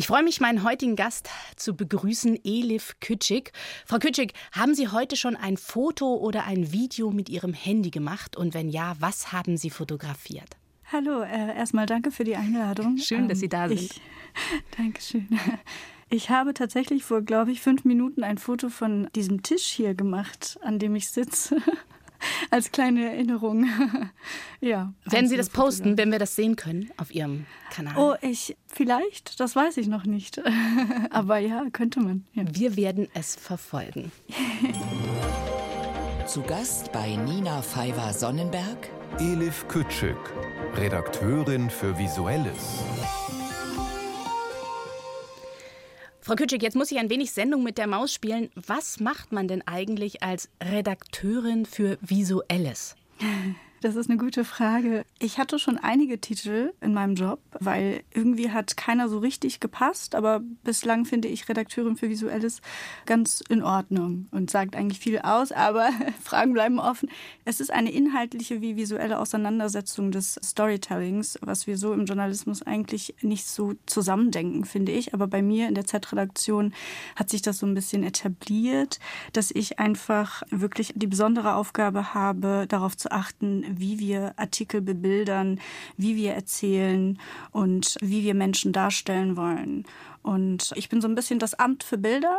Ich freue mich, meinen heutigen Gast zu begrüßen, Elif Kütschig. Frau Kütschig, haben Sie heute schon ein Foto oder ein Video mit Ihrem Handy gemacht? Und wenn ja, was haben Sie fotografiert? Hallo, äh, erstmal danke für die Einladung. Schön, ähm, dass Sie da sind. Ich, Dankeschön. Ich habe tatsächlich vor, glaube ich, fünf Minuten ein Foto von diesem Tisch hier gemacht, an dem ich sitze. als kleine Erinnerung. ja. Werden Sie das posten, wenn wir das sehen können auf Ihrem Kanal? Oh, ich vielleicht, das weiß ich noch nicht. Aber ja, könnte man. Ja. Wir werden es verfolgen. Zu Gast bei Nina Pfeiffer Sonnenberg. Elif Kütschük, Redakteurin für Visuelles. Frau Kütschig, jetzt muss ich ein wenig Sendung mit der Maus spielen. Was macht man denn eigentlich als Redakteurin für Visuelles? Das ist eine gute Frage. Ich hatte schon einige Titel in meinem Job, weil irgendwie hat keiner so richtig gepasst. Aber bislang finde ich Redakteurin für Visuelles ganz in Ordnung und sagt eigentlich viel aus. Aber Fragen bleiben offen. Es ist eine inhaltliche wie visuelle Auseinandersetzung des Storytellings, was wir so im Journalismus eigentlich nicht so zusammendenken, finde ich. Aber bei mir in der Z-Redaktion hat sich das so ein bisschen etabliert, dass ich einfach wirklich die besondere Aufgabe habe, darauf zu achten, wie wir Artikel bebildern, wie wir erzählen und wie wir Menschen darstellen wollen. Und ich bin so ein bisschen das Amt für Bilder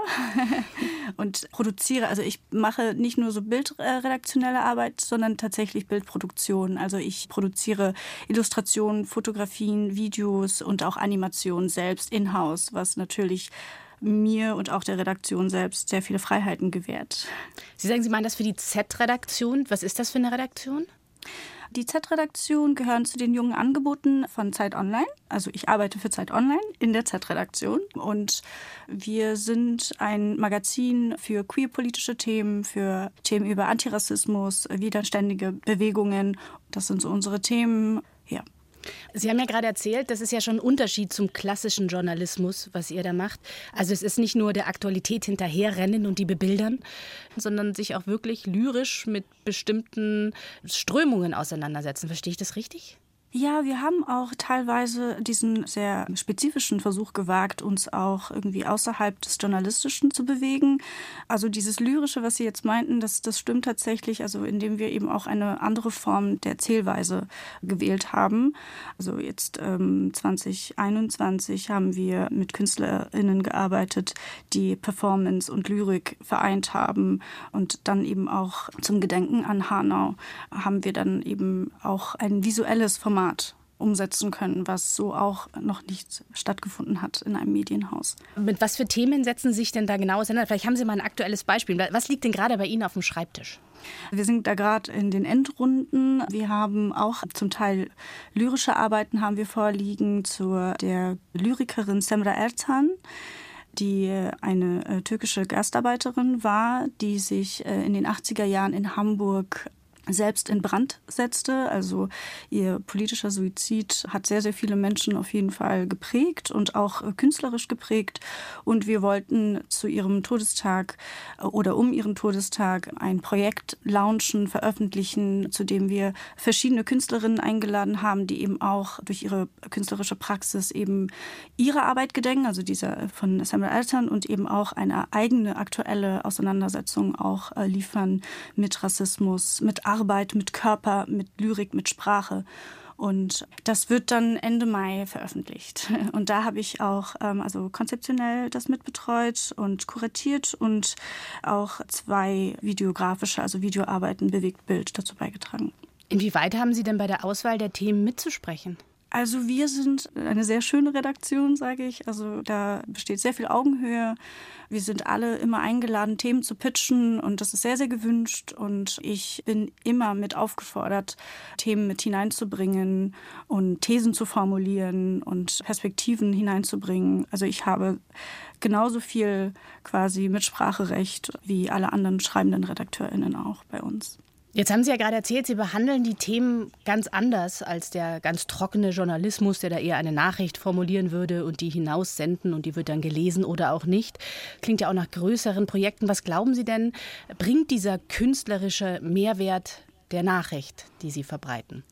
und produziere. Also ich mache nicht nur so bildredaktionelle Arbeit, sondern tatsächlich Bildproduktion. Also ich produziere Illustrationen, Fotografien, Videos und auch Animationen selbst in-house, was natürlich mir und auch der Redaktion selbst sehr viele Freiheiten gewährt. Sie sagen, Sie meinen das für die Z-Redaktion. Was ist das für eine Redaktion? Die Z-Redaktion gehören zu den jungen Angeboten von Zeit Online. Also ich arbeite für Zeit Online in der Z-Redaktion und wir sind ein Magazin für queerpolitische Themen, für Themen über Antirassismus, widerständige Bewegungen. Das sind so unsere Themen. Ja. Sie haben ja gerade erzählt, das ist ja schon ein Unterschied zum klassischen Journalismus, was ihr da macht. Also es ist nicht nur der Aktualität hinterherrennen und die bebildern, sondern sich auch wirklich lyrisch mit bestimmten Strömungen auseinandersetzen. Verstehe ich das richtig? Ja, wir haben auch teilweise diesen sehr spezifischen Versuch gewagt, uns auch irgendwie außerhalb des Journalistischen zu bewegen. Also dieses Lyrische, was Sie jetzt meinten, das, das stimmt tatsächlich, also indem wir eben auch eine andere Form der Zählweise gewählt haben. Also jetzt ähm, 2021 haben wir mit KünstlerInnen gearbeitet, die Performance und Lyrik vereint haben. Und dann eben auch zum Gedenken an Hanau haben wir dann eben auch ein visuelles Format Format umsetzen können, was so auch noch nicht stattgefunden hat in einem Medienhaus. Mit was für Themen setzen Sie sich denn da genau auseinander? Vielleicht haben Sie mal ein aktuelles Beispiel. Was liegt denn gerade bei Ihnen auf dem Schreibtisch? Wir sind da gerade in den Endrunden. Wir haben auch zum Teil lyrische Arbeiten haben wir vorliegen zu der Lyrikerin Semra Ertan die eine äh, türkische Gastarbeiterin war, die sich äh, in den 80er Jahren in Hamburg selbst in Brand setzte. Also ihr politischer Suizid hat sehr, sehr viele Menschen auf jeden Fall geprägt und auch äh, künstlerisch geprägt. Und wir wollten zu ihrem Todestag äh, oder um ihren Todestag ein Projekt launchen, veröffentlichen, zu dem wir verschiedene Künstlerinnen eingeladen haben, die eben auch durch ihre künstlerische Praxis eben ihre Arbeit gedenken, also dieser von Samuel Altern und eben auch eine eigene aktuelle Auseinandersetzung auch äh, liefern mit Rassismus, mit Arbeit mit Körper, mit Lyrik, mit Sprache. Und das wird dann Ende Mai veröffentlicht. Und da habe ich auch ähm, also konzeptionell das mitbetreut und kuratiert und auch zwei videografische, also Videoarbeiten, Bewegtbild dazu beigetragen. Inwieweit haben Sie denn bei der Auswahl der Themen mitzusprechen? Also wir sind eine sehr schöne Redaktion, sage ich. Also da besteht sehr viel Augenhöhe. Wir sind alle immer eingeladen, Themen zu pitchen und das ist sehr, sehr gewünscht. Und ich bin immer mit aufgefordert, Themen mit hineinzubringen und Thesen zu formulieren und Perspektiven hineinzubringen. Also ich habe genauso viel quasi Mitspracherecht wie alle anderen schreibenden RedakteurInnen auch bei uns. Jetzt haben Sie ja gerade erzählt, Sie behandeln die Themen ganz anders als der ganz trockene Journalismus, der da eher eine Nachricht formulieren würde und die hinaussenden und die wird dann gelesen oder auch nicht. Klingt ja auch nach größeren Projekten. Was glauben Sie denn, bringt dieser künstlerische Mehrwert der Nachricht, die Sie verbreiten.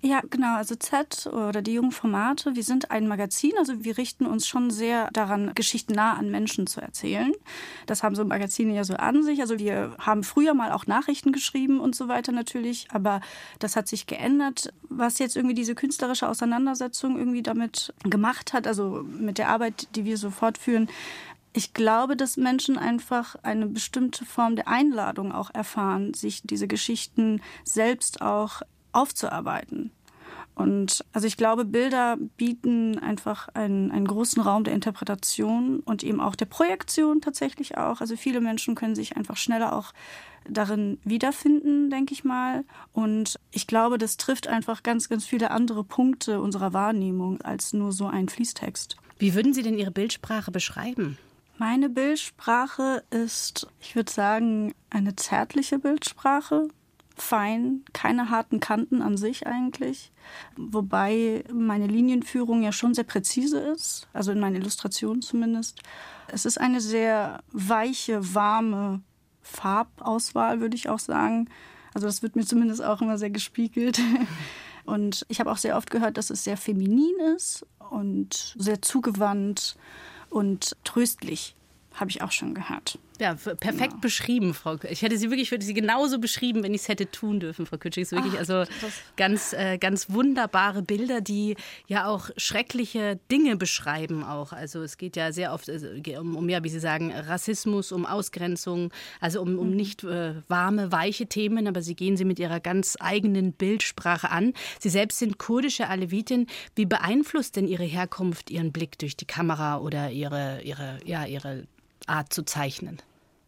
Ja, genau. Also Z oder die jungen Formate, wir sind ein Magazin, also wir richten uns schon sehr daran, Geschichten nah an Menschen zu erzählen. Das haben so Magazine ja so an sich. Also wir haben früher mal auch Nachrichten geschrieben und so weiter natürlich, aber das hat sich geändert. Was jetzt irgendwie diese künstlerische Auseinandersetzung irgendwie damit gemacht hat, also mit der Arbeit, die wir so fortführen, ich glaube, dass Menschen einfach eine bestimmte Form der Einladung auch erfahren, sich diese Geschichten selbst auch aufzuarbeiten. Und also ich glaube, Bilder bieten einfach einen, einen großen Raum der Interpretation und eben auch der Projektion tatsächlich auch. Also viele Menschen können sich einfach schneller auch darin wiederfinden, denke ich mal. Und ich glaube, das trifft einfach ganz, ganz viele andere Punkte unserer Wahrnehmung als nur so ein Fließtext. Wie würden Sie denn Ihre Bildsprache beschreiben? Meine Bildsprache ist, ich würde sagen, eine zärtliche Bildsprache. Fein, keine harten Kanten an sich eigentlich. Wobei meine Linienführung ja schon sehr präzise ist, also in meinen Illustrationen zumindest. Es ist eine sehr weiche, warme Farbauswahl, würde ich auch sagen. Also das wird mir zumindest auch immer sehr gespiegelt. Und ich habe auch sehr oft gehört, dass es sehr feminin ist und sehr zugewandt und tröstlich, habe ich auch schon gehört. Ja, perfekt genau. beschrieben, Frau. Ich hätte sie wirklich, würde sie genauso beschrieben, wenn ich es hätte tun dürfen, Frau Kütschig. Wirklich, Ach, also ganz, äh, ganz wunderbare Bilder, die ja auch schreckliche Dinge beschreiben auch. Also es geht ja sehr oft also, um, um, ja, wie Sie sagen, Rassismus, um Ausgrenzung, also um, um mhm. nicht äh, warme, weiche Themen, aber Sie gehen sie mit Ihrer ganz eigenen Bildsprache an. Sie selbst sind kurdische Alevitin. Wie beeinflusst denn Ihre Herkunft Ihren Blick durch die Kamera oder Ihre, ihre, ja, Ihre Art zu zeichnen?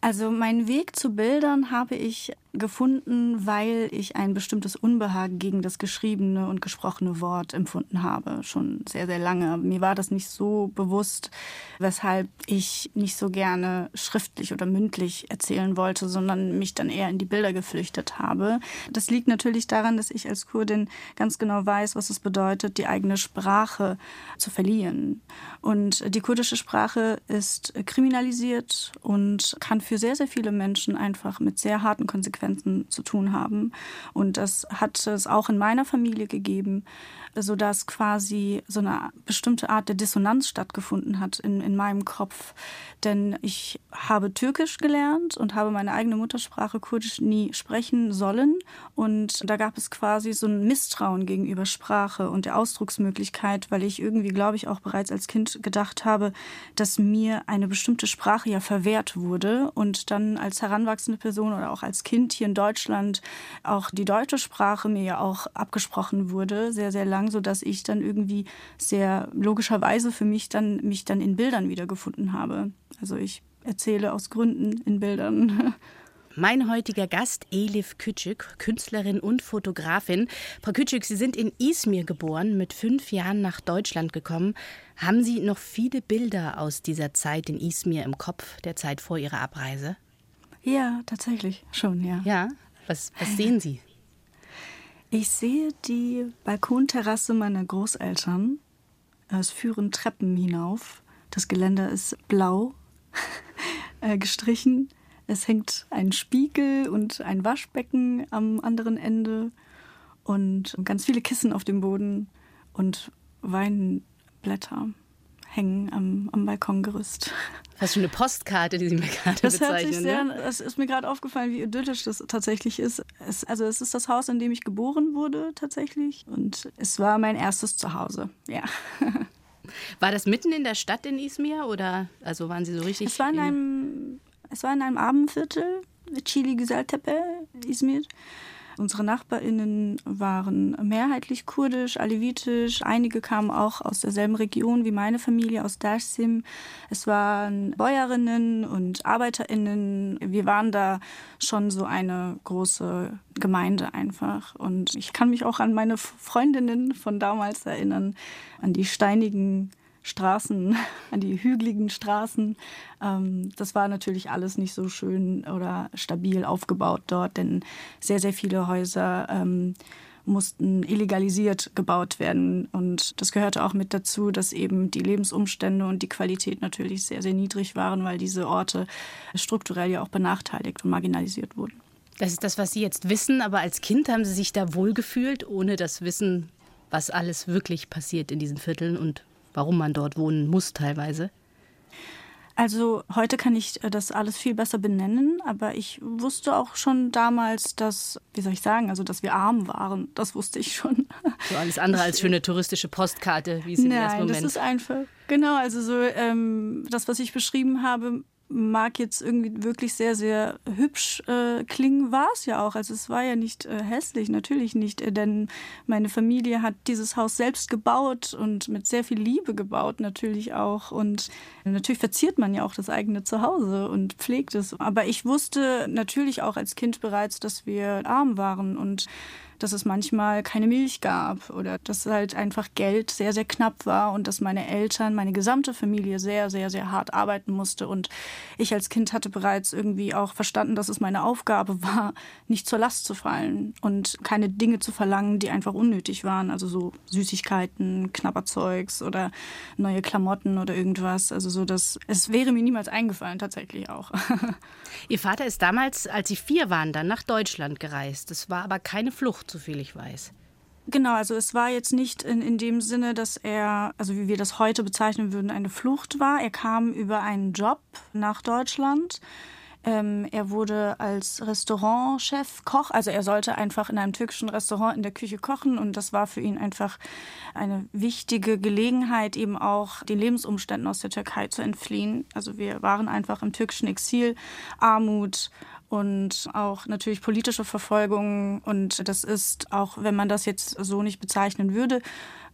Also meinen Weg zu Bildern habe ich gefunden, weil ich ein bestimmtes Unbehagen gegen das geschriebene und gesprochene Wort empfunden habe, schon sehr, sehr lange. Mir war das nicht so bewusst, weshalb ich nicht so gerne schriftlich oder mündlich erzählen wollte, sondern mich dann eher in die Bilder geflüchtet habe. Das liegt natürlich daran, dass ich als Kurdin ganz genau weiß, was es bedeutet, die eigene Sprache zu verlieren. Und die kurdische Sprache ist kriminalisiert und kann sehr, sehr viele Menschen einfach mit sehr harten Konsequenzen zu tun haben. Und das hat es auch in meiner Familie gegeben sodass quasi so eine bestimmte Art der Dissonanz stattgefunden hat in, in meinem Kopf. Denn ich habe Türkisch gelernt und habe meine eigene Muttersprache Kurdisch nie sprechen sollen. Und da gab es quasi so ein Misstrauen gegenüber Sprache und der Ausdrucksmöglichkeit, weil ich irgendwie, glaube ich, auch bereits als Kind gedacht habe, dass mir eine bestimmte Sprache ja verwehrt wurde und dann als heranwachsende Person oder auch als Kind hier in Deutschland auch die deutsche Sprache mir ja auch abgesprochen wurde, sehr, sehr lange lang, sodass ich dann irgendwie sehr logischerweise für mich dann mich dann in Bildern wiedergefunden habe. Also ich erzähle aus Gründen in Bildern. Mein heutiger Gast, Elif Küçük, Künstlerin und Fotografin. Frau Küçük, Sie sind in Izmir geboren, mit fünf Jahren nach Deutschland gekommen. Haben Sie noch viele Bilder aus dieser Zeit in Izmir im Kopf, der Zeit vor Ihrer Abreise? Ja, tatsächlich schon, ja. Ja, was, was sehen Sie? Ich sehe die Balkonterrasse meiner Großeltern. Es führen Treppen hinauf. Das Geländer ist blau äh, gestrichen. Es hängt ein Spiegel und ein Waschbecken am anderen Ende und ganz viele Kissen auf dem Boden und Weinblätter hängen am, am Balkongerüst. Fast schon eine Postkarte, die Sie mir gerade das bezeichnen. Hört sehr, ne? Es ist mir gerade aufgefallen, wie idyllisch das tatsächlich ist. Es, also es ist das Haus, in dem ich geboren wurde tatsächlich. Und es war mein erstes Zuhause, ja. War das mitten in der Stadt in Izmir oder also waren Sie so richtig? Es war in, einem, es war in einem Abendviertel, Chili Güzeltepe, Izmir. Unsere NachbarInnen waren mehrheitlich kurdisch, alevitisch. Einige kamen auch aus derselben Region wie meine Familie, aus Dersim. Es waren Bäuerinnen und ArbeiterInnen. Wir waren da schon so eine große Gemeinde einfach. Und ich kann mich auch an meine Freundinnen von damals erinnern, an die steinigen Straßen, an die hügeligen Straßen. Ähm, das war natürlich alles nicht so schön oder stabil aufgebaut dort, denn sehr, sehr viele Häuser ähm, mussten illegalisiert gebaut werden. Und das gehörte auch mit dazu, dass eben die Lebensumstände und die Qualität natürlich sehr, sehr niedrig waren, weil diese Orte strukturell ja auch benachteiligt und marginalisiert wurden. Das ist das, was Sie jetzt wissen, aber als Kind haben Sie sich da wohlgefühlt, ohne das Wissen, was alles wirklich passiert in diesen Vierteln und warum man dort wohnen muss teilweise? Also heute kann ich äh, das alles viel besser benennen, aber ich wusste auch schon damals, dass, wie soll ich sagen, also dass wir arm waren. Das wusste ich schon. So alles andere als eine touristische Postkarte, wie es im ersten Moment. Nein, das ist einfach. Genau, also so ähm, das, was ich beschrieben habe, mag jetzt irgendwie wirklich sehr, sehr hübsch äh, klingen, war es ja auch. Also es war ja nicht äh, hässlich, natürlich nicht, äh, denn meine Familie hat dieses Haus selbst gebaut und mit sehr viel Liebe gebaut natürlich auch. Und natürlich verziert man ja auch das eigene Zuhause und pflegt es. Aber ich wusste natürlich auch als Kind bereits, dass wir arm waren und dass es manchmal keine Milch gab oder dass halt einfach Geld sehr, sehr knapp war und dass meine Eltern, meine gesamte Familie sehr, sehr, sehr hart arbeiten musste. Und ich als Kind hatte bereits irgendwie auch verstanden, dass es meine Aufgabe war, nicht zur Last zu fallen und keine Dinge zu verlangen, die einfach unnötig waren. Also so Süßigkeiten, Knabberzeugs oder neue Klamotten oder irgendwas. Also so, dass es wäre mir niemals eingefallen, tatsächlich auch. Ihr Vater ist damals, als Sie vier waren, dann nach Deutschland gereist. Das war aber keine Flucht soviel ich weiß. Genau, also es war jetzt nicht in, in dem Sinne, dass er, also wie wir das heute bezeichnen würden, eine Flucht war. Er kam über einen Job nach Deutschland. Ähm, er wurde als Restaurantchef Koch, also er sollte einfach in einem türkischen Restaurant in der Küche kochen und das war für ihn einfach eine wichtige Gelegenheit, eben auch den Lebensumständen aus der Türkei zu entfliehen. Also wir waren einfach im türkischen Exil, Armut, und auch natürlich politische Verfolgung. Und das ist, auch wenn man das jetzt so nicht bezeichnen würde,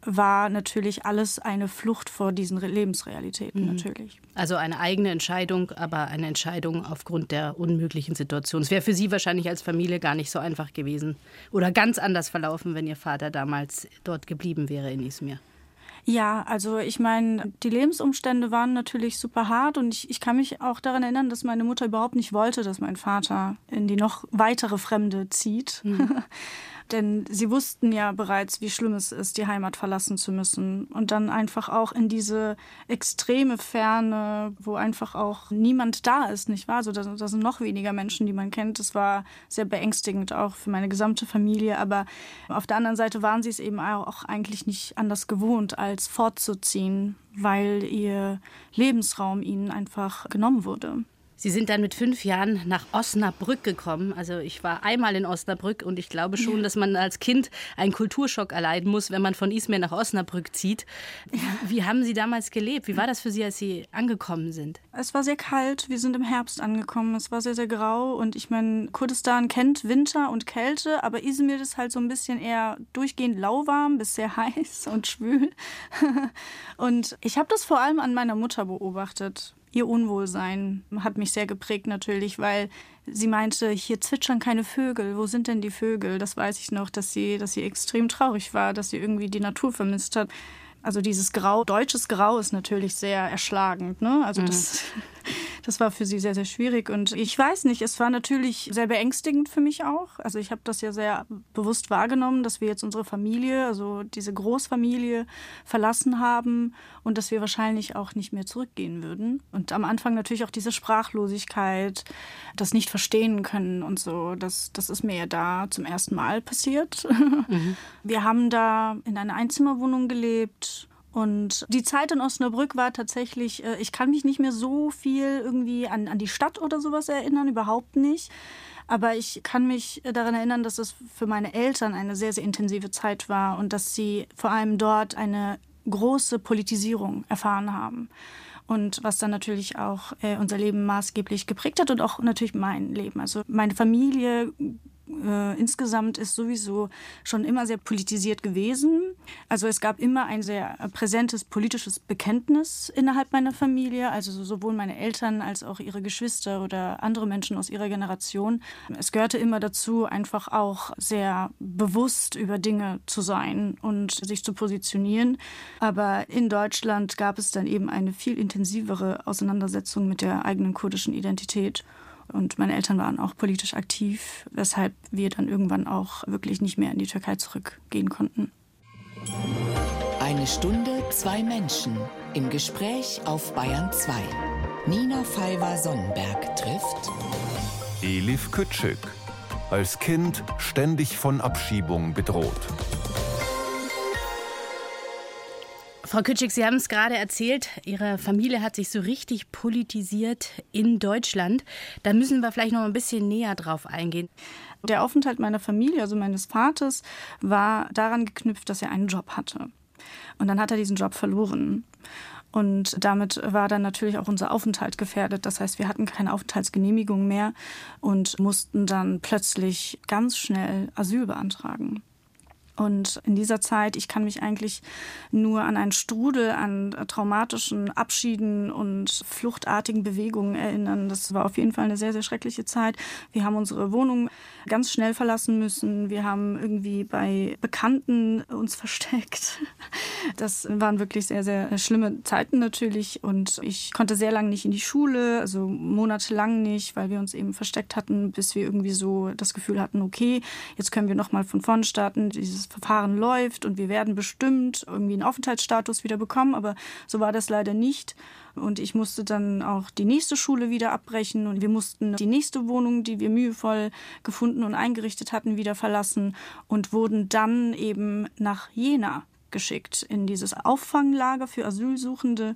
war natürlich alles eine Flucht vor diesen Lebensrealitäten mhm. natürlich. Also eine eigene Entscheidung, aber eine Entscheidung aufgrund der unmöglichen Situation. Es wäre für Sie wahrscheinlich als Familie gar nicht so einfach gewesen oder ganz anders verlaufen, wenn Ihr Vater damals dort geblieben wäre in Izmir. Ja, also ich meine, die Lebensumstände waren natürlich super hart und ich, ich kann mich auch daran erinnern, dass meine Mutter überhaupt nicht wollte, dass mein Vater in die noch weitere Fremde zieht. Mhm. Denn sie wussten ja bereits, wie schlimm es ist, die Heimat verlassen zu müssen. Und dann einfach auch in diese extreme Ferne, wo einfach auch niemand da ist, nicht wahr? Also da, da sind noch weniger Menschen, die man kennt. Das war sehr beängstigend auch für meine gesamte Familie. Aber auf der anderen Seite waren sie es eben auch eigentlich nicht anders gewohnt, als fortzuziehen, weil ihr Lebensraum ihnen einfach genommen wurde. Sie sind dann mit fünf Jahren nach Osnabrück gekommen. Also ich war einmal in Osnabrück und ich glaube schon, dass man als Kind einen Kulturschock erleiden muss, wenn man von Izmir nach Osnabrück zieht. Wie haben Sie damals gelebt? Wie war das für Sie, als Sie angekommen sind? Es war sehr kalt. Wir sind im Herbst angekommen. Es war sehr, sehr grau. Und ich meine, Kurdistan kennt Winter und Kälte, aber Izmir ist halt so ein bisschen eher durchgehend lauwarm bis sehr heiß und schwül. und ich habe das vor allem an meiner Mutter beobachtet ihr Unwohlsein hat mich sehr geprägt natürlich, weil sie meinte, hier zwitschern keine Vögel. Wo sind denn die Vögel? Das weiß ich noch, dass sie, dass sie extrem traurig war, dass sie irgendwie die Natur vermisst hat. Also dieses Grau, deutsches Grau ist natürlich sehr erschlagend. Ne? Also mhm. das das war für sie sehr, sehr schwierig. Und ich weiß nicht, es war natürlich sehr beängstigend für mich auch. Also ich habe das ja sehr bewusst wahrgenommen, dass wir jetzt unsere Familie, also diese Großfamilie verlassen haben und dass wir wahrscheinlich auch nicht mehr zurückgehen würden. Und am Anfang natürlich auch diese Sprachlosigkeit, das nicht verstehen können und so. Das, das ist mir ja da zum ersten Mal passiert. Mhm. Wir haben da in einer Einzimmerwohnung gelebt und die Zeit in Osnabrück war tatsächlich, äh, ich kann mich nicht mehr so viel irgendwie an, an die Stadt oder sowas erinnern, überhaupt nicht. Aber ich kann mich daran erinnern, dass es für meine Eltern eine sehr, sehr intensive Zeit war und dass sie vor allem dort eine große Politisierung erfahren haben. Und was dann natürlich auch äh, unser Leben maßgeblich geprägt hat und auch natürlich mein Leben. Also meine Familie äh, insgesamt ist sowieso schon immer sehr politisiert gewesen. Also es gab immer ein sehr präsentes politisches Bekenntnis innerhalb meiner Familie, also sowohl meine Eltern als auch ihre Geschwister oder andere Menschen aus ihrer Generation. Es gehörte immer dazu, einfach auch sehr bewusst über Dinge zu sein und sich zu positionieren. Aber in Deutschland gab es dann eben eine viel intensivere Auseinandersetzung mit der eigenen kurdischen Identität. Und meine Eltern waren auch politisch aktiv, weshalb wir dann irgendwann auch wirklich nicht mehr in die Türkei zurückgehen konnten. Eine Stunde, zwei Menschen im Gespräch auf Bayern 2. Nina Pfeiffer Sonnenberg trifft Elif Kütschük. als Kind ständig von Abschiebung bedroht. Frau Kütschig, Sie haben es gerade erzählt, Ihre Familie hat sich so richtig politisiert in Deutschland. Da müssen wir vielleicht noch ein bisschen näher drauf eingehen. Der Aufenthalt meiner Familie, also meines Vaters, war daran geknüpft, dass er einen Job hatte. Und dann hat er diesen Job verloren. Und damit war dann natürlich auch unser Aufenthalt gefährdet. Das heißt, wir hatten keine Aufenthaltsgenehmigung mehr und mussten dann plötzlich ganz schnell Asyl beantragen. Und in dieser Zeit, ich kann mich eigentlich nur an einen Strudel an traumatischen Abschieden und fluchtartigen Bewegungen erinnern. Das war auf jeden Fall eine sehr, sehr schreckliche Zeit. Wir haben unsere Wohnung ganz schnell verlassen müssen. Wir haben irgendwie bei Bekannten uns versteckt. Das waren wirklich sehr, sehr schlimme Zeiten natürlich. Und ich konnte sehr lange nicht in die Schule, also monatelang nicht, weil wir uns eben versteckt hatten, bis wir irgendwie so das Gefühl hatten, okay, jetzt können wir nochmal von vorne starten. Dieses Verfahren läuft und wir werden bestimmt irgendwie einen Aufenthaltsstatus wieder bekommen, aber so war das leider nicht. Und ich musste dann auch die nächste Schule wieder abbrechen und wir mussten die nächste Wohnung, die wir mühevoll gefunden und eingerichtet hatten, wieder verlassen und wurden dann eben nach Jena geschickt in dieses Auffanglager für Asylsuchende.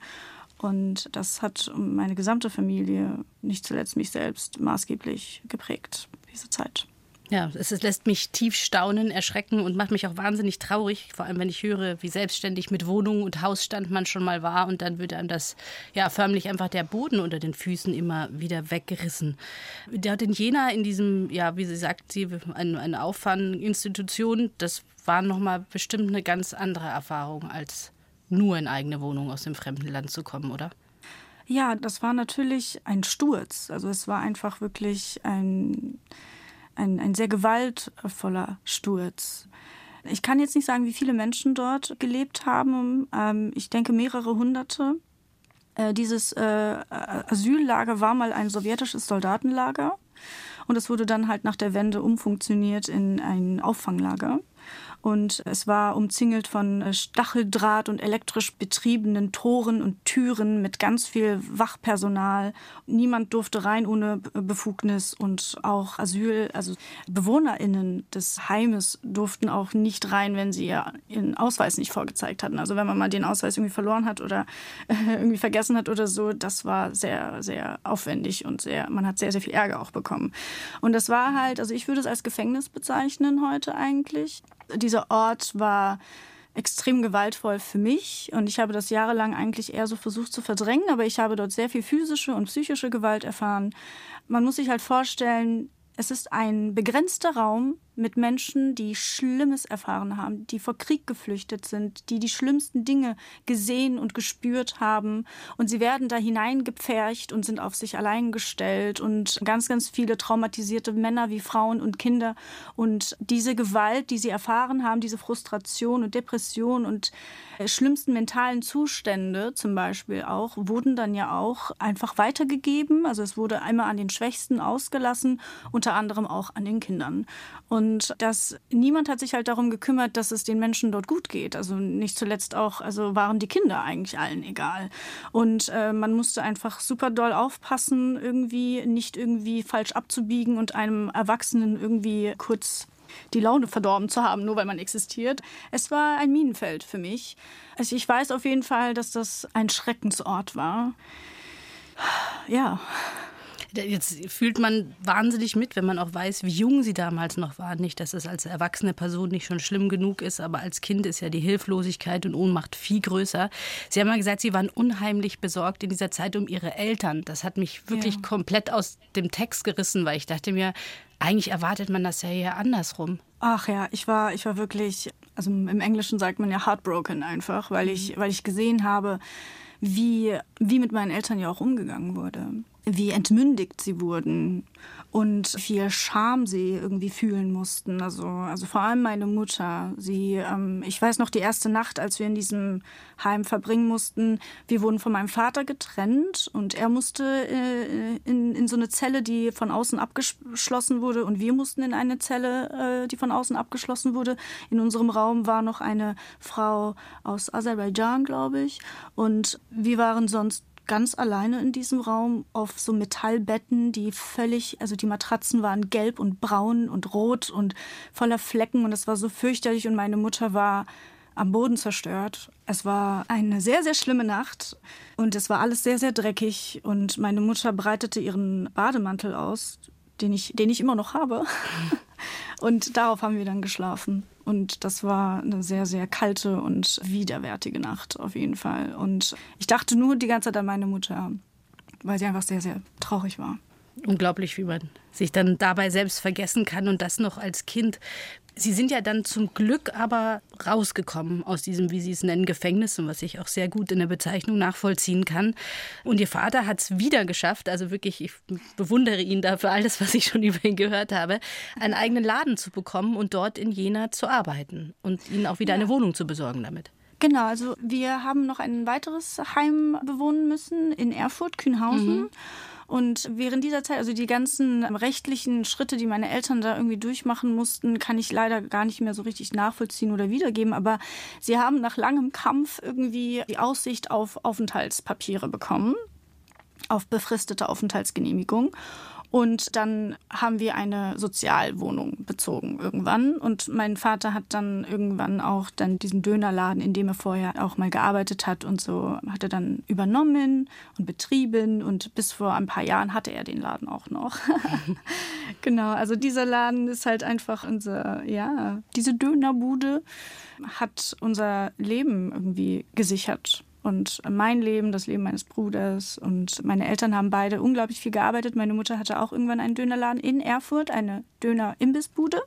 Und das hat meine gesamte Familie, nicht zuletzt mich selbst, maßgeblich geprägt, diese Zeit. Ja, es lässt mich tief staunen, erschrecken und macht mich auch wahnsinnig traurig, vor allem wenn ich höre, wie selbstständig mit Wohnung und Hausstand man schon mal war und dann wird einem das ja förmlich einfach der Boden unter den Füßen immer wieder weggerissen. Der hat in Jena in diesem, ja, wie sie sagt, sie eine, eine Auffanginstitution, das war nochmal bestimmt eine ganz andere Erfahrung, als nur in eigene Wohnung aus dem fremden Land zu kommen, oder? Ja, das war natürlich ein Sturz. Also es war einfach wirklich ein ein, ein sehr gewaltvoller Sturz. Ich kann jetzt nicht sagen, wie viele Menschen dort gelebt haben. Ähm, ich denke mehrere hunderte. Äh, dieses äh, Asyllager war mal ein sowjetisches Soldatenlager und es wurde dann halt nach der Wende umfunktioniert in ein Auffanglager und es war umzingelt von äh, Stacheldraht und elektrisch betriebenen Toren und Türen mit ganz viel Wachpersonal. Niemand durfte rein ohne Befugnis und auch Asyl, also BewohnerInnen des Heimes durften auch nicht rein, wenn sie ihren Ausweis nicht vorgezeigt hatten. Also wenn man mal den Ausweis irgendwie verloren hat oder irgendwie vergessen hat oder so, das war sehr, sehr aufwendig und sehr, man hat sehr, sehr viel Ärger auch bekommen. Und das war halt, also ich würde es als Gefängnis bezeichnen heute eigentlich. Die dieser Ort war extrem gewaltvoll für mich und ich habe das jahrelang eigentlich eher so versucht zu verdrängen, aber ich habe dort sehr viel physische und psychische Gewalt erfahren. Man muss sich halt vorstellen, es ist ein begrenzter Raum mit Menschen, die Schlimmes erfahren haben, die vor Krieg geflüchtet sind, die die schlimmsten Dinge gesehen und gespürt haben. Und sie werden da hineingepfercht und sind auf sich allein gestellt und ganz, ganz viele traumatisierte Männer wie Frauen und Kinder. Und diese Gewalt, die sie erfahren haben, diese Frustration und Depression und äh, schlimmsten mentalen Zustände zum Beispiel auch, wurden dann ja auch einfach weitergegeben. Also es wurde einmal an den Schwächsten ausgelassen, unter anderem auch an den Kindern. Und und dass niemand hat sich halt darum gekümmert, dass es den Menschen dort gut geht. Also nicht zuletzt auch, also waren die Kinder eigentlich allen egal. Und äh, man musste einfach super doll aufpassen, irgendwie nicht irgendwie falsch abzubiegen und einem Erwachsenen irgendwie kurz die Laune verdorben zu haben, nur weil man existiert. Es war ein Minenfeld für mich. Also ich weiß auf jeden Fall, dass das ein Schreckensort war. Ja. Jetzt fühlt man wahnsinnig mit, wenn man auch weiß, wie jung sie damals noch waren. Nicht, dass es als erwachsene Person nicht schon schlimm genug ist, aber als Kind ist ja die Hilflosigkeit und Ohnmacht viel größer. Sie haben mal gesagt, Sie waren unheimlich besorgt in dieser Zeit um Ihre Eltern. Das hat mich wirklich ja. komplett aus dem Text gerissen, weil ich dachte mir, eigentlich erwartet man das ja eher andersrum. Ach ja, ich war, ich war wirklich, also im Englischen sagt man ja heartbroken einfach, weil ich, mhm. weil ich gesehen habe, wie, wie mit meinen Eltern ja auch umgegangen wurde. Wie entmündigt sie wurden und viel Scham sie irgendwie fühlen mussten. Also, also vor allem meine Mutter. Sie, ähm, ich weiß noch die erste Nacht, als wir in diesem Heim verbringen mussten. Wir wurden von meinem Vater getrennt und er musste äh, in, in so eine Zelle, die von außen abgeschlossen wurde und wir mussten in eine Zelle, äh, die von außen abgeschlossen wurde. In unserem Raum war noch eine Frau aus Aserbaidschan, glaube ich. Und wir waren sonst ganz alleine in diesem Raum auf so Metallbetten, die völlig, also die Matratzen waren gelb und braun und rot und voller Flecken und es war so fürchterlich und meine Mutter war am Boden zerstört. Es war eine sehr, sehr schlimme Nacht und es war alles sehr, sehr dreckig und meine Mutter breitete ihren Bademantel aus, den ich, den ich immer noch habe. Und darauf haben wir dann geschlafen. Und das war eine sehr, sehr kalte und widerwärtige Nacht auf jeden Fall. Und ich dachte nur die ganze Zeit an meine Mutter, weil sie einfach sehr, sehr traurig war. Unglaublich, wie man sich dann dabei selbst vergessen kann und das noch als Kind. Sie sind ja dann zum Glück aber rausgekommen aus diesem, wie Sie es nennen, Gefängnis, und was ich auch sehr gut in der Bezeichnung nachvollziehen kann. Und Ihr Vater hat es wieder geschafft, also wirklich, ich bewundere ihn dafür alles, was ich schon über ihn gehört habe, einen eigenen Laden zu bekommen und dort in Jena zu arbeiten und Ihnen auch wieder ja. eine Wohnung zu besorgen damit. Genau, also wir haben noch ein weiteres Heim bewohnen müssen in Erfurt, Kühnhausen. Mhm. Und während dieser Zeit, also die ganzen rechtlichen Schritte, die meine Eltern da irgendwie durchmachen mussten, kann ich leider gar nicht mehr so richtig nachvollziehen oder wiedergeben. Aber sie haben nach langem Kampf irgendwie die Aussicht auf Aufenthaltspapiere bekommen, auf befristete Aufenthaltsgenehmigung. Und dann haben wir eine Sozialwohnung bezogen irgendwann. Und mein Vater hat dann irgendwann auch dann diesen Dönerladen, in dem er vorher auch mal gearbeitet hat und so, hat er dann übernommen und betrieben. Und bis vor ein paar Jahren hatte er den Laden auch noch. genau, also dieser Laden ist halt einfach unser, ja, diese Dönerbude hat unser Leben irgendwie gesichert und mein Leben, das Leben meines Bruders. Und meine Eltern haben beide unglaublich viel gearbeitet. Meine Mutter hatte auch irgendwann einen Dönerladen in Erfurt, eine Döner-Imbissbude.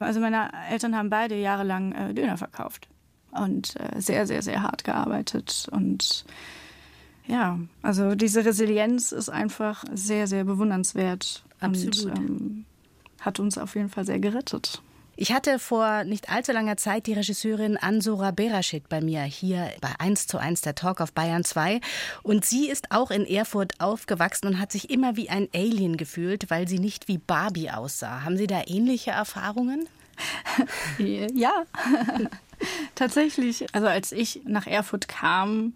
Also meine Eltern haben beide jahrelang äh, Döner verkauft und äh, sehr, sehr, sehr hart gearbeitet. Und ja, also diese Resilienz ist einfach sehr, sehr bewundernswert. Absolut. Und ähm, hat uns auf jeden Fall sehr gerettet. Ich hatte vor nicht allzu langer Zeit die Regisseurin Ansora Beraschid bei mir hier bei 1 zu 1 der Talk auf Bayern 2. Und sie ist auch in Erfurt aufgewachsen und hat sich immer wie ein Alien gefühlt, weil sie nicht wie Barbie aussah. Haben Sie da ähnliche Erfahrungen? ja, tatsächlich. Also als ich nach Erfurt kam,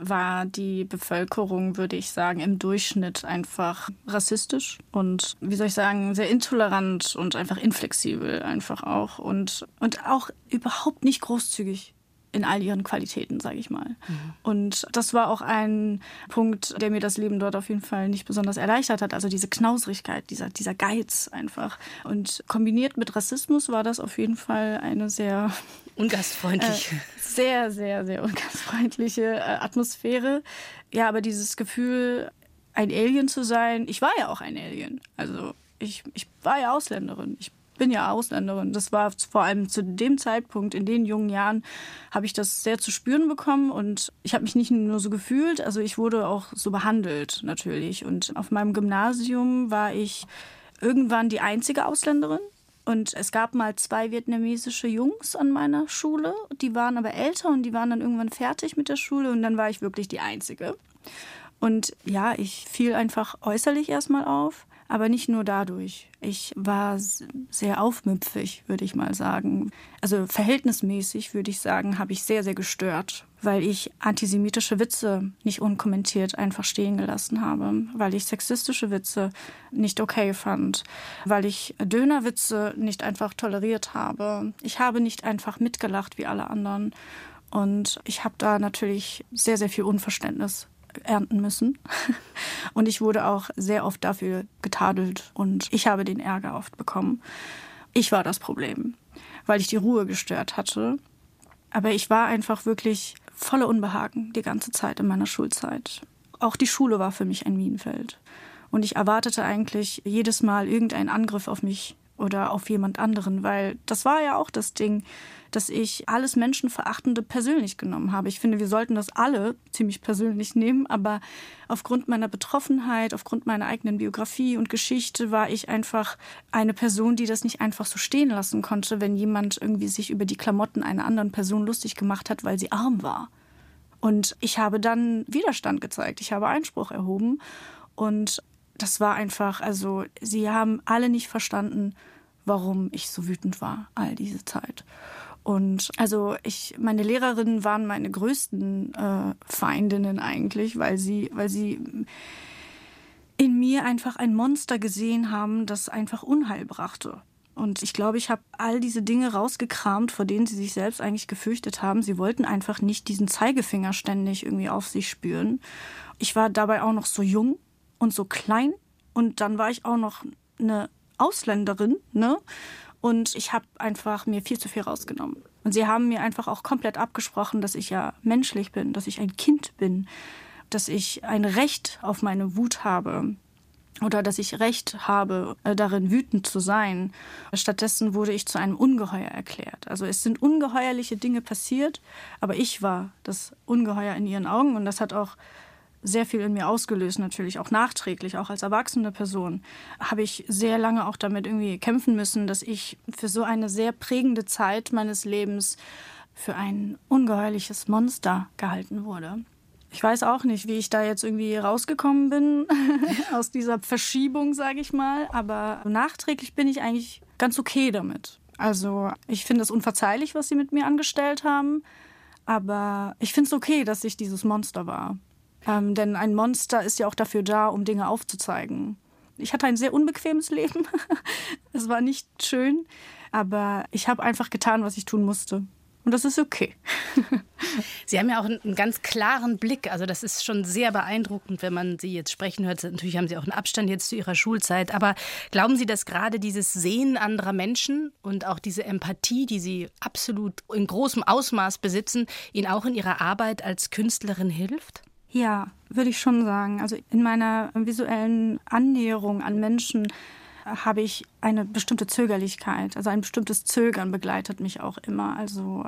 war die Bevölkerung, würde ich sagen, im Durchschnitt einfach rassistisch und, wie soll ich sagen, sehr intolerant und einfach inflexibel einfach auch und, und auch überhaupt nicht großzügig in all ihren Qualitäten, sage ich mal. Mhm. Und das war auch ein Punkt, der mir das Leben dort auf jeden Fall nicht besonders erleichtert hat. Also diese Knausrigkeit, dieser, dieser Geiz einfach. Und kombiniert mit Rassismus war das auf jeden Fall eine sehr ungastfreundliche, äh, sehr, sehr, sehr ungastfreundliche äh, Atmosphäre. Ja, aber dieses Gefühl, ein Alien zu sein, ich war ja auch ein Alien. Also ich, ich war ja Ausländerin. Ich bin ja Ausländerin. Das war vor allem zu dem Zeitpunkt, in den jungen Jahren, habe ich das sehr zu spüren bekommen und ich habe mich nicht nur so gefühlt, also ich wurde auch so behandelt natürlich. Und auf meinem Gymnasium war ich irgendwann die einzige Ausländerin. Und es gab mal zwei vietnamesische Jungs an meiner Schule, die waren aber älter und die waren dann irgendwann fertig mit der Schule und dann war ich wirklich die Einzige. Und ja, ich fiel einfach äußerlich erstmal auf. Aber nicht nur dadurch. Ich war sehr aufmüpfig, würde ich mal sagen. Also verhältnismäßig, würde ich sagen, habe ich sehr, sehr gestört, weil ich antisemitische Witze nicht unkommentiert einfach stehen gelassen habe, weil ich sexistische Witze nicht okay fand, weil ich Dönerwitze nicht einfach toleriert habe. Ich habe nicht einfach mitgelacht wie alle anderen. Und ich habe da natürlich sehr, sehr viel Unverständnis ernten müssen. Und ich wurde auch sehr oft dafür getadelt und ich habe den Ärger oft bekommen. Ich war das Problem, weil ich die Ruhe gestört hatte. Aber ich war einfach wirklich voller Unbehagen die ganze Zeit in meiner Schulzeit. Auch die Schule war für mich ein Minenfeld. Und ich erwartete eigentlich jedes Mal irgendeinen Angriff auf mich oder auf jemand anderen, weil das war ja auch das Ding, dass ich alles Menschenverachtende persönlich genommen habe. Ich finde, wir sollten das alle ziemlich persönlich nehmen, aber aufgrund meiner Betroffenheit, aufgrund meiner eigenen Biografie und Geschichte war ich einfach eine Person, die das nicht einfach so stehen lassen konnte, wenn jemand irgendwie sich über die Klamotten einer anderen Person lustig gemacht hat, weil sie arm war. Und ich habe dann Widerstand gezeigt, ich habe Einspruch erhoben und das war einfach, also sie haben alle nicht verstanden, warum ich so wütend war all diese Zeit. Und also ich, meine Lehrerinnen waren meine größten äh, Feindinnen eigentlich, weil sie, weil sie in mir einfach ein Monster gesehen haben, das einfach Unheil brachte. Und ich glaube, ich habe all diese Dinge rausgekramt, vor denen sie sich selbst eigentlich gefürchtet haben. Sie wollten einfach nicht diesen Zeigefinger ständig irgendwie auf sich spüren. Ich war dabei auch noch so jung und so klein. Und dann war ich auch noch eine Ausländerin, ne? Und ich habe einfach mir viel zu viel rausgenommen. Und sie haben mir einfach auch komplett abgesprochen, dass ich ja menschlich bin, dass ich ein Kind bin, dass ich ein Recht auf meine Wut habe oder dass ich Recht habe, äh, darin wütend zu sein. Stattdessen wurde ich zu einem Ungeheuer erklärt. Also es sind ungeheuerliche Dinge passiert, aber ich war das Ungeheuer in ihren Augen und das hat auch sehr viel in mir ausgelöst, natürlich auch nachträglich, auch als erwachsene Person, habe ich sehr lange auch damit irgendwie kämpfen müssen, dass ich für so eine sehr prägende Zeit meines Lebens für ein ungeheuerliches Monster gehalten wurde. Ich weiß auch nicht, wie ich da jetzt irgendwie rausgekommen bin aus dieser Verschiebung, sage ich mal. Aber nachträglich bin ich eigentlich ganz okay damit. Also ich finde es unverzeihlich, was sie mit mir angestellt haben. Aber ich finde es okay, dass ich dieses Monster war. Ähm, denn ein Monster ist ja auch dafür da, um Dinge aufzuzeigen. Ich hatte ein sehr unbequemes Leben. es war nicht schön. Aber ich habe einfach getan, was ich tun musste. Und das ist okay. Sie haben ja auch einen ganz klaren Blick. Also das ist schon sehr beeindruckend, wenn man Sie jetzt sprechen hört. Natürlich haben Sie auch einen Abstand jetzt zu Ihrer Schulzeit. Aber glauben Sie, dass gerade dieses Sehen anderer Menschen und auch diese Empathie, die Sie absolut in großem Ausmaß besitzen, Ihnen auch in Ihrer Arbeit als Künstlerin hilft? Ja, würde ich schon sagen. Also in meiner visuellen Annäherung an Menschen habe ich eine bestimmte Zögerlichkeit. Also ein bestimmtes Zögern begleitet mich auch immer. Also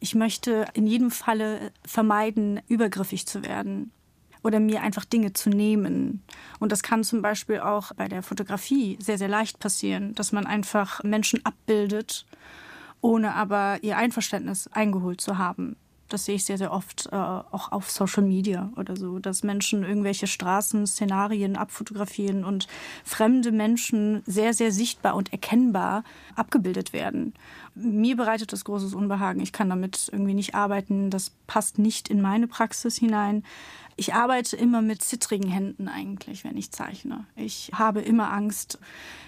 ich möchte in jedem Falle vermeiden, übergriffig zu werden oder mir einfach Dinge zu nehmen. Und das kann zum Beispiel auch bei der Fotografie sehr, sehr leicht passieren, dass man einfach Menschen abbildet, ohne aber ihr Einverständnis eingeholt zu haben. Das sehe ich sehr, sehr oft äh, auch auf Social Media oder so, dass Menschen irgendwelche Straßenszenarien abfotografieren und fremde Menschen sehr, sehr sichtbar und erkennbar abgebildet werden. Mir bereitet das großes Unbehagen. Ich kann damit irgendwie nicht arbeiten. Das passt nicht in meine Praxis hinein. Ich arbeite immer mit zittrigen Händen eigentlich, wenn ich zeichne. Ich habe immer Angst,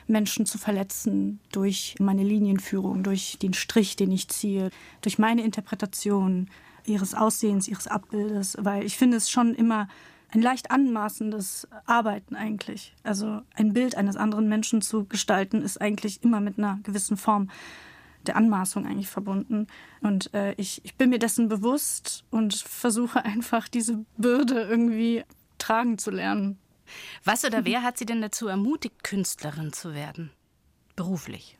Menschen zu verletzen durch meine Linienführung, durch den Strich, den ich ziehe, durch meine Interpretation ihres Aussehens, ihres Abbildes, weil ich finde es schon immer ein leicht anmaßendes Arbeiten eigentlich. Also ein Bild eines anderen Menschen zu gestalten, ist eigentlich immer mit einer gewissen Form der Anmaßung eigentlich verbunden. Und äh, ich, ich bin mir dessen bewusst und versuche einfach diese Bürde irgendwie tragen zu lernen. Was oder wer hat Sie denn dazu ermutigt, Künstlerin zu werden? Beruflich?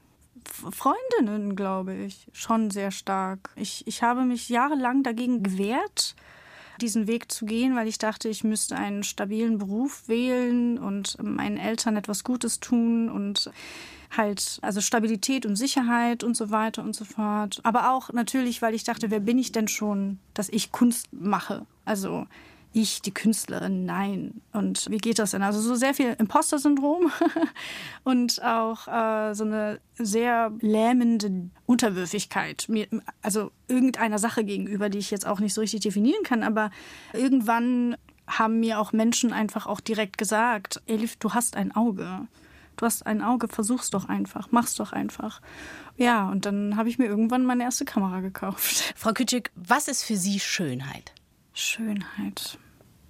Freundinnen, glaube ich, schon sehr stark. Ich, ich habe mich jahrelang dagegen gewehrt, diesen Weg zu gehen, weil ich dachte, ich müsste einen stabilen Beruf wählen und meinen Eltern etwas Gutes tun und halt, also Stabilität und Sicherheit und so weiter und so fort. Aber auch natürlich, weil ich dachte, wer bin ich denn schon, dass ich Kunst mache? Also ich, die Künstlerin, nein. Und wie geht das denn? Also so sehr viel Imposter-Syndrom und auch äh, so eine sehr lähmende Unterwürfigkeit. Mir, also irgendeiner Sache gegenüber, die ich jetzt auch nicht so richtig definieren kann. Aber irgendwann haben mir auch Menschen einfach auch direkt gesagt, Elif, du hast ein Auge. Du hast ein Auge, versuch's doch einfach, mach's doch einfach. Ja, und dann habe ich mir irgendwann meine erste Kamera gekauft. Frau Kütschig, was ist für Sie Schönheit? Schönheit.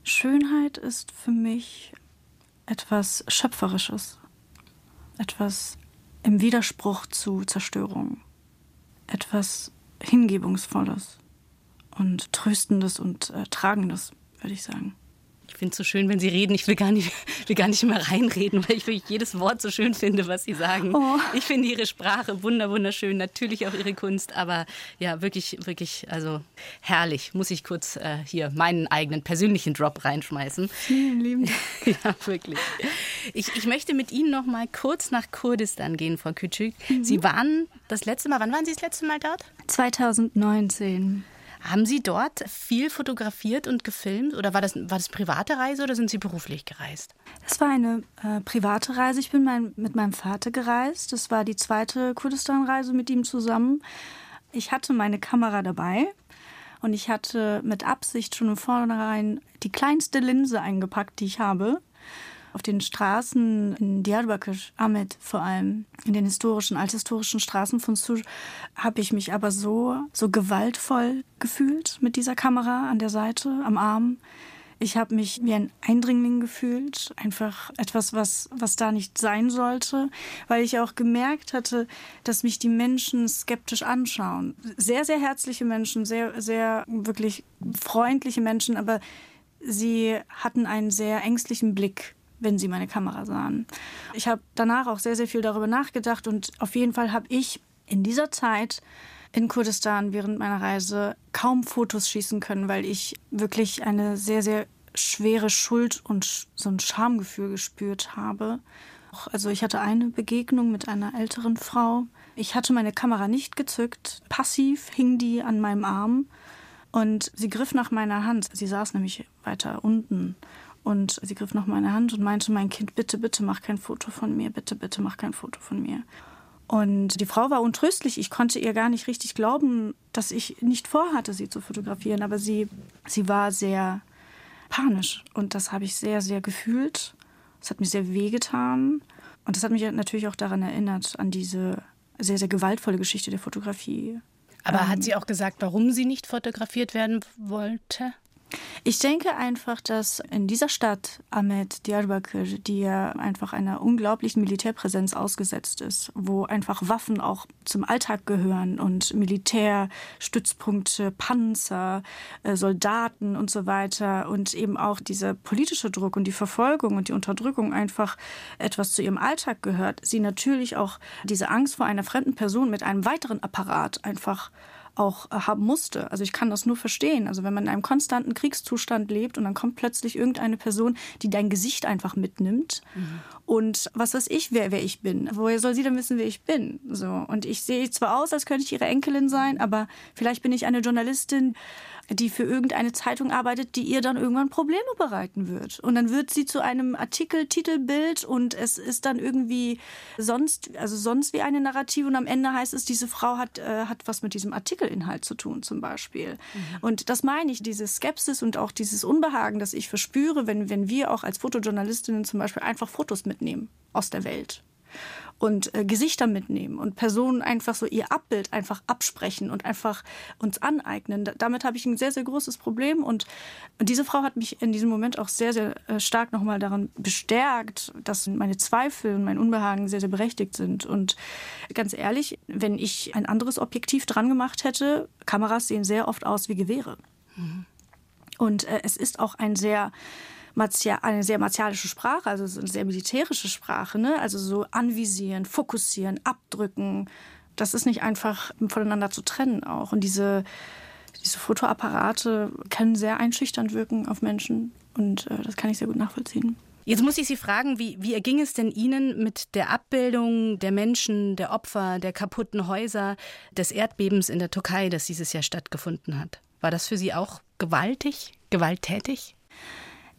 Schönheit ist für mich etwas Schöpferisches, etwas im Widerspruch zu Zerstörung, etwas Hingebungsvolles und Tröstendes und äh, Tragendes, würde ich sagen. Ich finde es so schön, wenn Sie reden. Ich will gar nicht, will gar nicht mehr reinreden, weil ich wirklich jedes Wort so schön finde, was Sie sagen. Oh. Ich finde Ihre Sprache wunder, wunderschön. Natürlich auch Ihre Kunst, aber ja, wirklich, wirklich, also herrlich. Muss ich kurz äh, hier meinen eigenen persönlichen Drop reinschmeißen. Vielen lieben Dank. ja, wirklich. Ich, ich möchte mit Ihnen noch mal kurz nach Kurdistan gehen, Frau Küçük. Mhm. Sie waren das letzte Mal, wann waren Sie das letzte Mal dort? 2019. Haben Sie dort viel fotografiert und gefilmt oder war das, war das private Reise oder sind Sie beruflich gereist? Das war eine äh, private Reise. Ich bin mein, mit meinem Vater gereist. Das war die zweite Kurdistan-Reise mit ihm zusammen. Ich hatte meine Kamera dabei und ich hatte mit Absicht schon im Vornherein die kleinste Linse eingepackt, die ich habe. Auf den Straßen in Diyarbakir, Ahmed vor allem, in den historischen, althistorischen Straßen von Suj, habe ich mich aber so, so gewaltvoll gefühlt mit dieser Kamera an der Seite, am Arm. Ich habe mich wie ein Eindringling gefühlt, einfach etwas, was, was da nicht sein sollte, weil ich auch gemerkt hatte, dass mich die Menschen skeptisch anschauen. Sehr, sehr herzliche Menschen, sehr, sehr wirklich freundliche Menschen, aber sie hatten einen sehr ängstlichen Blick wenn sie meine Kamera sahen. Ich habe danach auch sehr, sehr viel darüber nachgedacht und auf jeden Fall habe ich in dieser Zeit in Kurdistan während meiner Reise kaum Fotos schießen können, weil ich wirklich eine sehr, sehr schwere Schuld und so ein Schamgefühl gespürt habe. Also ich hatte eine Begegnung mit einer älteren Frau. Ich hatte meine Kamera nicht gezückt. Passiv hing die an meinem Arm und sie griff nach meiner Hand. Sie saß nämlich weiter unten und sie griff nach meiner Hand und meinte, mein Kind, bitte, bitte mach kein Foto von mir, bitte, bitte mach kein Foto von mir. Und die Frau war untröstlich. Ich konnte ihr gar nicht richtig glauben, dass ich nicht vorhatte, sie zu fotografieren. Aber sie, sie war sehr panisch. Und das habe ich sehr, sehr gefühlt. Es hat mir sehr wehgetan. Und das hat mich natürlich auch daran erinnert, an diese sehr, sehr gewaltvolle Geschichte der Fotografie. Aber ähm, hat sie auch gesagt, warum sie nicht fotografiert werden wollte? Ich denke einfach, dass in dieser Stadt, Ahmed Diyarbakir, die ja einfach einer unglaublichen Militärpräsenz ausgesetzt ist, wo einfach Waffen auch zum Alltag gehören und Militärstützpunkte, Panzer, äh, Soldaten und so weiter und eben auch dieser politische Druck und die Verfolgung und die Unterdrückung einfach etwas zu ihrem Alltag gehört, sie natürlich auch diese Angst vor einer fremden Person mit einem weiteren Apparat einfach auch äh, haben musste. Also ich kann das nur verstehen. Also wenn man in einem konstanten Kriegszustand lebt und dann kommt plötzlich irgendeine Person, die dein Gesicht einfach mitnimmt mhm. und was weiß ich, wer, wer ich bin. Woher soll sie denn wissen, wer ich bin? So. Und ich sehe zwar aus, als könnte ich ihre Enkelin sein, aber vielleicht bin ich eine Journalistin, die für irgendeine Zeitung arbeitet, die ihr dann irgendwann Probleme bereiten wird. Und dann wird sie zu einem Artikel, Titelbild und es ist dann irgendwie sonst, also sonst wie eine Narrative und am Ende heißt es, diese Frau hat, äh, hat was mit diesem Artikelinhalt zu tun zum Beispiel. Mhm. Und das meine ich, diese Skepsis und auch dieses Unbehagen, das ich verspüre, wenn, wenn wir auch als Fotojournalistinnen zum Beispiel einfach Fotos mitnehmen aus der Welt und äh, Gesichter mitnehmen und Personen einfach so ihr Abbild einfach absprechen und einfach uns aneignen. Da, damit habe ich ein sehr, sehr großes Problem und diese Frau hat mich in diesem Moment auch sehr, sehr äh, stark nochmal daran bestärkt, dass meine Zweifel und mein Unbehagen sehr, sehr berechtigt sind. Und ganz ehrlich, wenn ich ein anderes Objektiv dran gemacht hätte, Kameras sehen sehr oft aus wie Gewehre. Mhm. Und äh, es ist auch ein sehr eine sehr martialische Sprache, also eine sehr militärische Sprache, ne? also so anvisieren, fokussieren, abdrücken. Das ist nicht einfach voneinander zu trennen auch. Und diese, diese Fotoapparate können sehr einschüchternd wirken auf Menschen und äh, das kann ich sehr gut nachvollziehen. Jetzt muss ich Sie fragen, wie, wie erging es denn Ihnen mit der Abbildung der Menschen, der Opfer, der kaputten Häuser, des Erdbebens in der Türkei, das dieses Jahr stattgefunden hat? War das für Sie auch gewaltig, gewalttätig?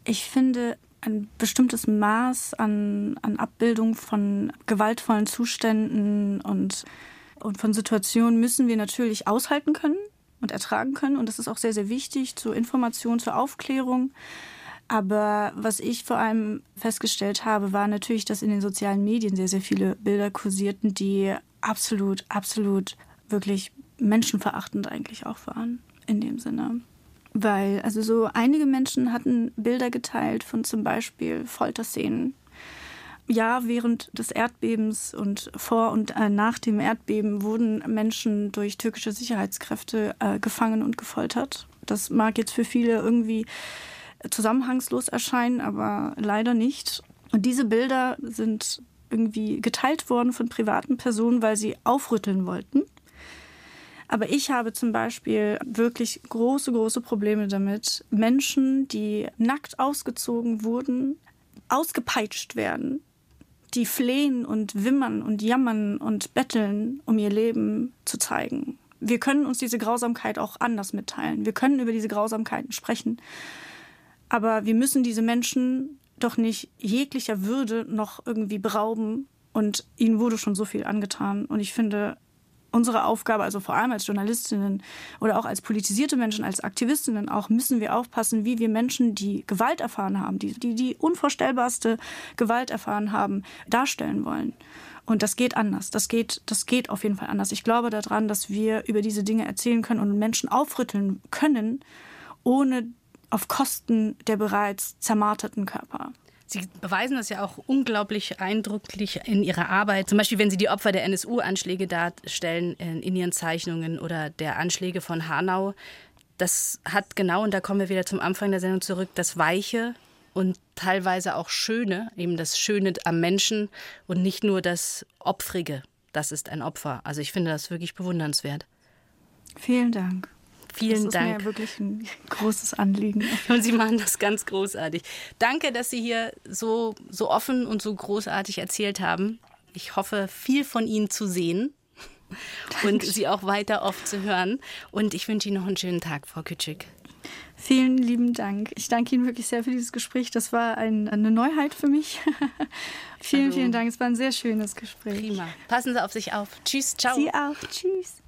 Ich finde, ein bestimmtes Maß an, an Abbildung von gewaltvollen Zuständen und, und von Situationen müssen wir natürlich aushalten können und ertragen können. Und das ist auch sehr, sehr wichtig zur Information, zur Aufklärung. Aber was ich vor allem festgestellt habe, war natürlich, dass in den sozialen Medien sehr, sehr viele Bilder kursierten, die absolut, absolut wirklich menschenverachtend eigentlich auch waren in dem Sinne. Weil, also so einige Menschen hatten Bilder geteilt von zum Beispiel Folterszenen. Ja, während des Erdbebens und vor und äh, nach dem Erdbeben wurden Menschen durch türkische Sicherheitskräfte äh, gefangen und gefoltert. Das mag jetzt für viele irgendwie zusammenhangslos erscheinen, aber leider nicht. Und diese Bilder sind irgendwie geteilt worden von privaten Personen, weil sie aufrütteln wollten. Aber ich habe zum Beispiel wirklich große, große Probleme damit, Menschen, die nackt ausgezogen wurden, ausgepeitscht werden, die flehen und wimmern und jammern und betteln, um ihr Leben zu zeigen. Wir können uns diese Grausamkeit auch anders mitteilen. Wir können über diese Grausamkeiten sprechen. Aber wir müssen diese Menschen doch nicht jeglicher Würde noch irgendwie berauben. Und ihnen wurde schon so viel angetan. Und ich finde, unsere Aufgabe, also vor allem als Journalistinnen oder auch als politisierte Menschen, als Aktivistinnen auch, müssen wir aufpassen, wie wir Menschen, die Gewalt erfahren haben, die die, die unvorstellbarste Gewalt erfahren haben, darstellen wollen. Und das geht anders. Das geht, das geht auf jeden Fall anders. Ich glaube daran, dass wir über diese Dinge erzählen können und Menschen aufrütteln können, ohne auf Kosten der bereits zermarterten Körper. Sie beweisen das ja auch unglaublich eindrücklich in Ihrer Arbeit. Zum Beispiel, wenn Sie die Opfer der NSU-Anschläge darstellen in Ihren Zeichnungen oder der Anschläge von Hanau. Das hat genau, und da kommen wir wieder zum Anfang der Sendung zurück, das Weiche und teilweise auch Schöne, eben das Schöne am Menschen und nicht nur das Opfrige. Das ist ein Opfer. Also ich finde das wirklich bewundernswert. Vielen Dank. Vielen das Dank. Das ist mir wirklich ein großes Anliegen. Und Sie machen das ganz großartig. Danke, dass Sie hier so, so offen und so großartig erzählt haben. Ich hoffe, viel von Ihnen zu sehen und Sie auch weiter oft zu hören. Und ich wünsche Ihnen noch einen schönen Tag, Frau Kütschig. Vielen lieben Dank. Ich danke Ihnen wirklich sehr für dieses Gespräch. Das war ein, eine Neuheit für mich. vielen, also, vielen Dank. Es war ein sehr schönes Gespräch. Prima. Passen Sie auf sich auf. Tschüss, ciao. Sie auch. Tschüss.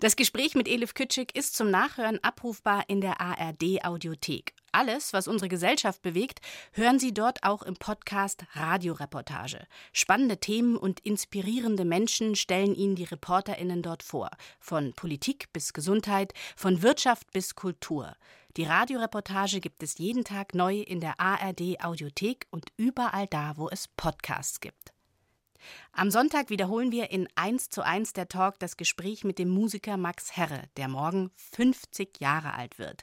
Das Gespräch mit Elif Kütschig ist zum Nachhören abrufbar in der ARD Audiothek. Alles, was unsere Gesellschaft bewegt, hören Sie dort auch im Podcast Radioreportage. Spannende Themen und inspirierende Menschen stellen Ihnen die Reporterinnen dort vor. Von Politik bis Gesundheit, von Wirtschaft bis Kultur. Die Radioreportage gibt es jeden Tag neu in der ARD Audiothek und überall da, wo es Podcasts gibt. Am Sonntag wiederholen wir in 1 zu 1 der Talk das Gespräch mit dem Musiker Max Herre, der morgen 50 Jahre alt wird.